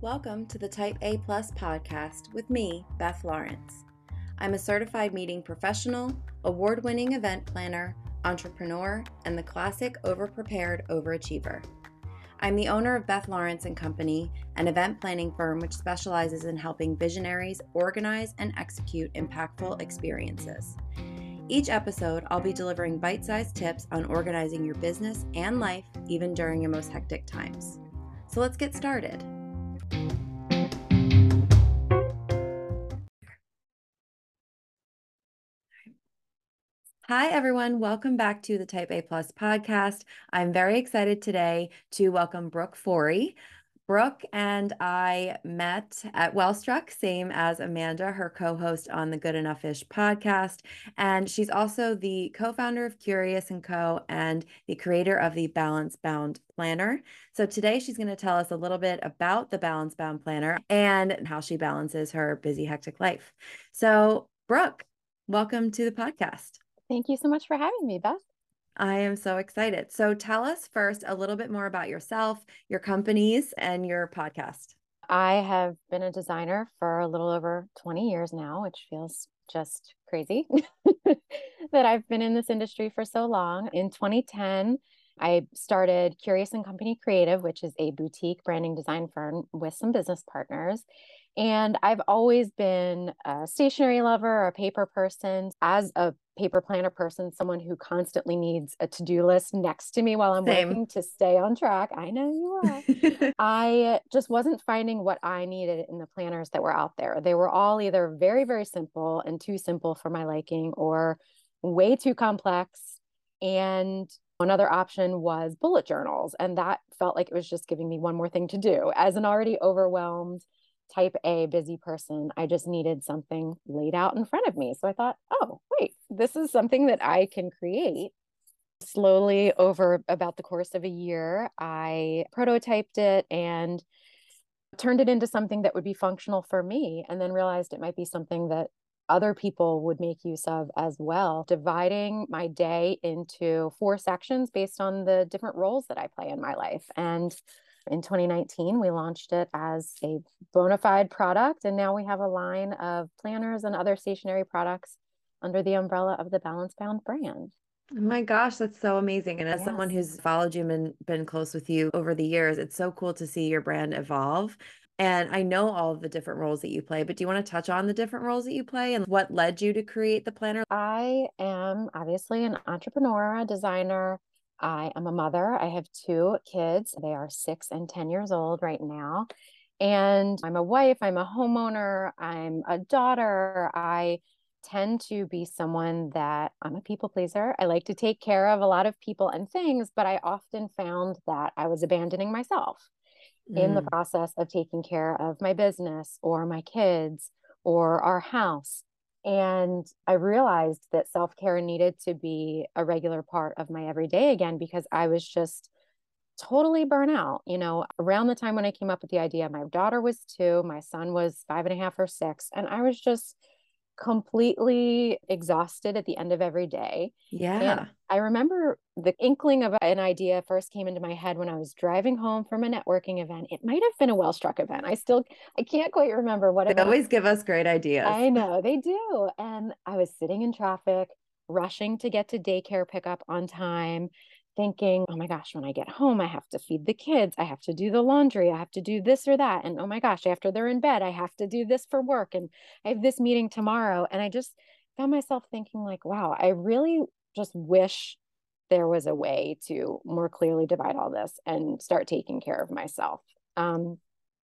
Welcome to the Type A Plus podcast with me, Beth Lawrence. I'm a certified meeting professional, award winning event planner, entrepreneur, and the classic overprepared overachiever. I'm the owner of Beth Lawrence and Company, an event planning firm which specializes in helping visionaries organize and execute impactful experiences. Each episode, I'll be delivering bite sized tips on organizing your business and life, even during your most hectic times. So let's get started. Hi, everyone. Welcome back to the Type A Plus podcast. I'm very excited today to welcome Brooke Forry. Brooke and I met at Wellstruck, same as Amanda, her co host on the Good Enough Ish podcast. And she's also the co founder of Curious and Co. and the creator of the Balance Bound Planner. So today she's going to tell us a little bit about the Balance Bound Planner and how she balances her busy, hectic life. So, Brooke, welcome to the podcast. Thank you so much for having me, Beth. I am so excited. So tell us first a little bit more about yourself, your companies, and your podcast. I have been a designer for a little over 20 years now, which feels just crazy that I've been in this industry for so long. In 2010, I started Curious and Company Creative, which is a boutique branding design firm with some business partners. And I've always been a stationery lover, a paper person. As a paper planner person, someone who constantly needs a to do list next to me while I'm Same. working to stay on track. I know you are. I just wasn't finding what I needed in the planners that were out there. They were all either very, very simple and too simple for my liking or way too complex. And another option was bullet journals. And that felt like it was just giving me one more thing to do as an already overwhelmed type A busy person. I just needed something laid out in front of me. So I thought, oh, wait, this is something that I can create. Slowly, over about the course of a year, I prototyped it and turned it into something that would be functional for me, and then realized it might be something that other people would make use of as well, dividing my day into four sections based on the different roles that I play in my life. And in 2019, we launched it as a bona fide product, and now we have a line of planners and other stationery products under the umbrella of the Balance Bound brand. Oh my gosh, that's so amazing. And as yes. someone who's followed you and been close with you over the years, it's so cool to see your brand evolve. And I know all of the different roles that you play, but do you want to touch on the different roles that you play and what led you to create the planner? I am obviously an entrepreneur, a designer, I am a mother. I have two kids. They are six and 10 years old right now. And I'm a wife, I'm a homeowner, I'm a daughter. I tend to be someone that I'm a people pleaser. I like to take care of a lot of people and things, but I often found that I was abandoning myself mm. in the mm. process of taking care of my business or my kids or our house. And I realized that self care needed to be a regular part of my everyday again because I was just totally burnt out. You know, around the time when I came up with the idea, my daughter was two, my son was five and a half or six, and I was just completely exhausted at the end of every day. Yeah. And I remember the inkling of an idea first came into my head when I was driving home from a networking event. It might have been a Wellstruck event. I still I can't quite remember what it was. they always give us great ideas. I know they do. And I was sitting in traffic, rushing to get to daycare pickup on time thinking, oh my gosh, when I get home, I have to feed the kids. I have to do the laundry. I have to do this or that. And oh my gosh, after they're in bed, I have to do this for work. And I have this meeting tomorrow. And I just found myself thinking, like, wow, I really just wish there was a way to more clearly divide all this and start taking care of myself. Um,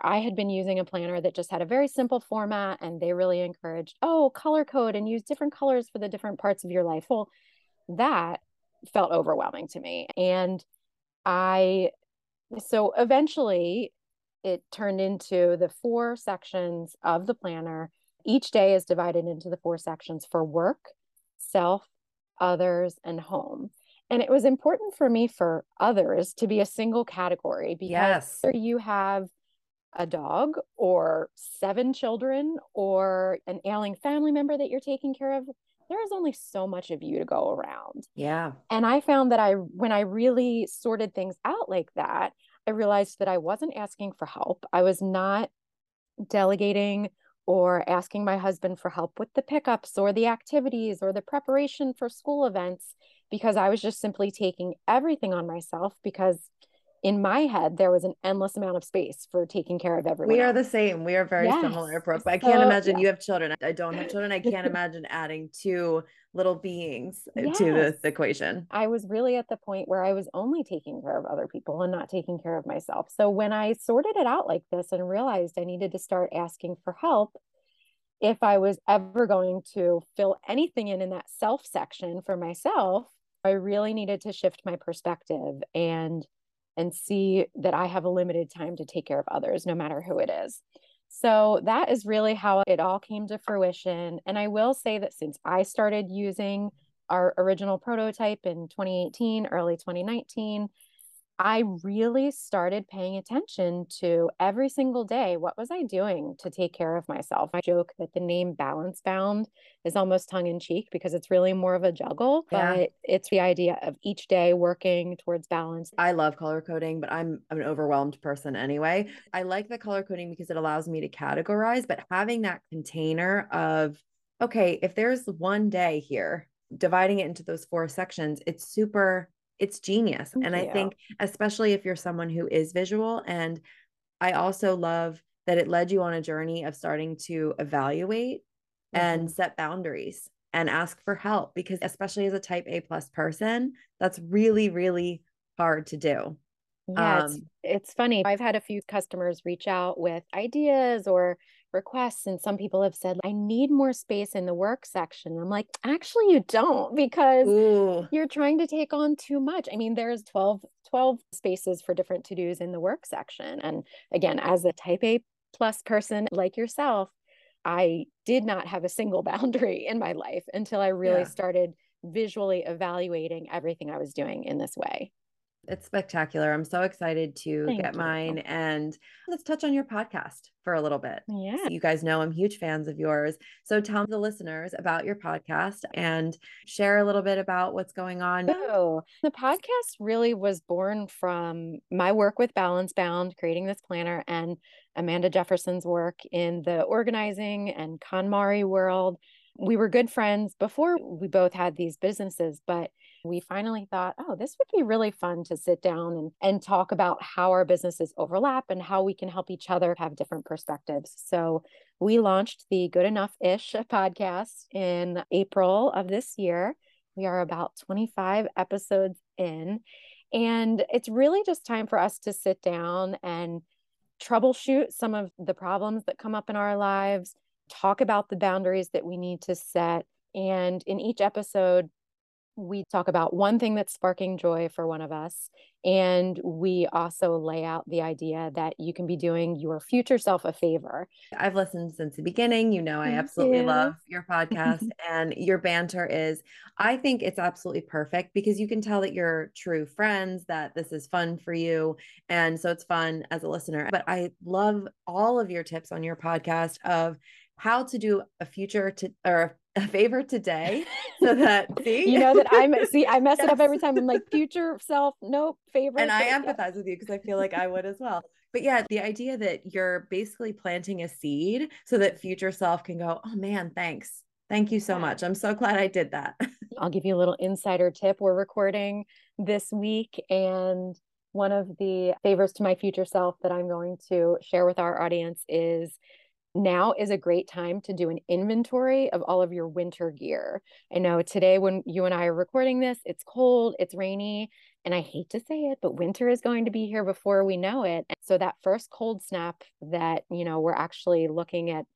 I had been using a planner that just had a very simple format, and they really encouraged, oh, color code and use different colors for the different parts of your life. Well, that felt overwhelming to me. And I, so eventually it turned into the four sections of the planner. Each day is divided into the four sections for work, self, others, and home. And it was important for me for others to be a single category because yes. you have a dog or seven children or an ailing family member that you're taking care of, there is only so much of you to go around. Yeah. And I found that I, when I really sorted things out like that, I realized that I wasn't asking for help. I was not delegating or asking my husband for help with the pickups or the activities or the preparation for school events because I was just simply taking everything on myself because in my head there was an endless amount of space for taking care of everyone. We are else. the same. We are very Yes. similar, Brooke. I can't So- imagine yeah. you have children. I don't have children. I can't imagine adding two little beings uh, to Yes. the equation. I was really at the point where I was only taking care of other people and not taking care of myself. So when I sorted it out like this and realized I needed to start asking for help, if I was ever going to fill anything in in that self section for myself, I really needed to shift my perspective and and see that I have a limited time to take care of others no matter who it is. So that is really how it all came to fruition and I will say that since I started using our original prototype in 2018, early 2019, I really started paying attention to every single day what was I doing to take care of myself. I joke that the name Balance Bound is almost tongue in cheek because it's really more of a juggle, Yeah. but it's the idea of each day working towards balance. I love color coding, but I'm an overwhelmed person anyway. I like the color coding because it allows me to categorize, but having that container of, okay, if there's one day here, dividing it into those four sections, it's super, it's genius. Thank and I think, especially if you're someone who is visual, and I also love that it led you on a journey of starting to evaluate and Mhm. set boundaries and ask for help because especially as a type A plus person, that's really, really hard to do. Yeah, it's, Um, it's funny. I've had a few customers reach out with ideas or requests, and some people have said, I need more space in the work section. I'm like, actually, you don't because Ooh, you're trying to take on too much. I mean, there's 12, 12 spaces for different to dos in the work section. And again, as a type A plus person like yourself, I did not have a single boundary in my life until I really Yeah. started visually evaluating everything I was doing in this way. It's spectacular. I'm so excited to Thank get you. mine. And let's touch on your podcast for a little bit. Yeah. You guys know I'm huge fans of yours. So tell the listeners about your podcast and share a little bit about what's going on. So the podcast really was born from my work with Balance Bound, creating this planner, and Amanda Jefferson's work in the organizing and KonMari world. We were good friends before we both had these businesses, but we finally thought, oh, this would be really fun to sit down and, and talk about how our businesses overlap and how we can help each other have different perspectives. So we launched the Good Enough Ish podcast in April of this year. We are about 25 episodes in, and it's really just time for us to sit down and troubleshoot some of the problems that come up in our lives, talk about the boundaries that we need to set. And in each episode, we talk about one thing that's sparking joy for one of us. And we also lay out the idea that you can be doing your future self a favor. I've listened since the beginning. You know, I absolutely love your podcast and your banter is, I think it's absolutely perfect because you can tell that you're true friends, that this is fun for you. And so it's fun as a listener. But I love all of your tips on your podcast of how to do a future to or a favor today so that see you know that I'm see, I mess it up every time. I'm like future self, nope, favorite. and I empathize with you because I feel like I would as well. But yeah, the idea that you're basically planting a seed so that future self can go, oh man, thanks. Thank you so much. I'm so glad I did that. I'll give you a little insider tip. We're recording this week, and one of the favors to my future self that I'm going to share with our audience is now is a great time to do an inventory of all of your winter gear. I know today, when you and I are recording this, it's cold, it's rainy, and I hate to say it, but winter is going to be here before we know it. And so, that first cold snap that, you know, we're actually looking at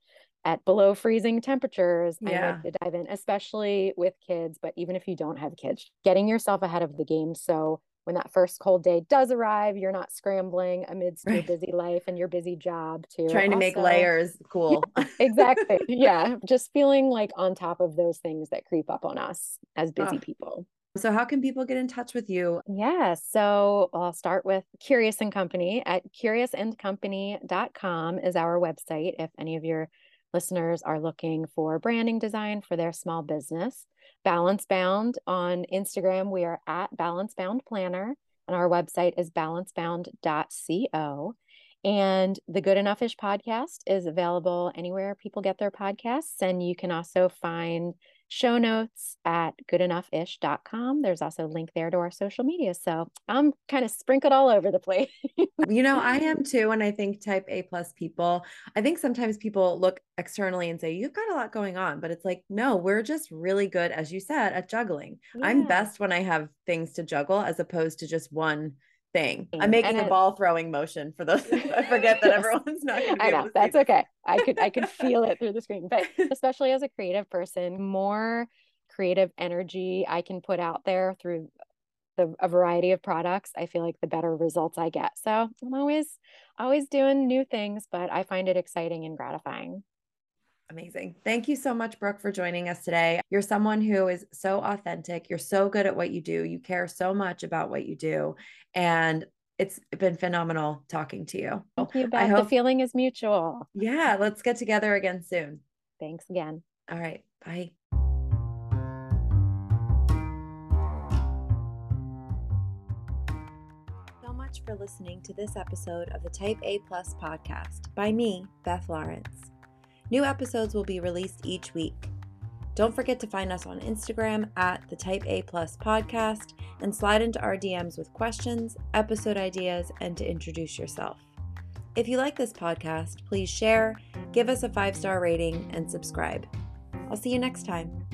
at below freezing temperatures, I Yeah. like to dive in, especially with kids, but even if you don't have kids, getting yourself ahead of the game. So when that first cold day does arrive, you're not scrambling amidst your busy life and your busy job to Trying to make layers cool. Exactly. yeah. Just feeling like on top of those things that creep up on us as busy Ugh. people. so how can people get in touch with you? Yeah. So I'll start with Curious and Company at curiousandcompany.com is our website. If any of your listeners are looking for branding design for their small business. Balance Bound on Instagram, we are at Balance Bound Planner, and our website is balancebound.co. And the Good Enough Ish podcast is available anywhere people get their podcasts. And you can also find show notes at goodenoughish.com. There's also a link there to our social media. So I'm kind of sprinkled all over the place. you know, I am too. And I think type A plus people, I think sometimes people look externally and say, you've got a lot going on. But it's like, no, we're just really good, as you said, at juggling. Yeah. I'm best when I have things to juggle as opposed to just one thing. I'm mm, making and a ball throwing motion for those. I forget that everyone's not. I know that's okay. I could I could feel it through the screen, but especially as a creative person, more creative energy I can put out there through the a variety of products. I feel like the better results I get. So I'm always always doing new things, but I find it exciting and gratifying. Amazing. Thank you so much, Brooke, for joining us today. You're someone who is so authentic. You're so good at what you do. You care so much about what you do. And it's been phenomenal talking to you. Thank you, Beth. I hope, the feeling is mutual. Yeah. Let's get together again soon. Thanks again. All right. Bye. So much for listening to this episode of the Type A Plus podcast by me, Beth Lawrence. New episodes will be released each week. Don't forget to find us on Instagram at the Type A Plus Podcast and slide into our DMs with questions, episode ideas, and to introduce yourself. If you like this podcast, please share, give us a five star rating, and subscribe. I'll see you next time.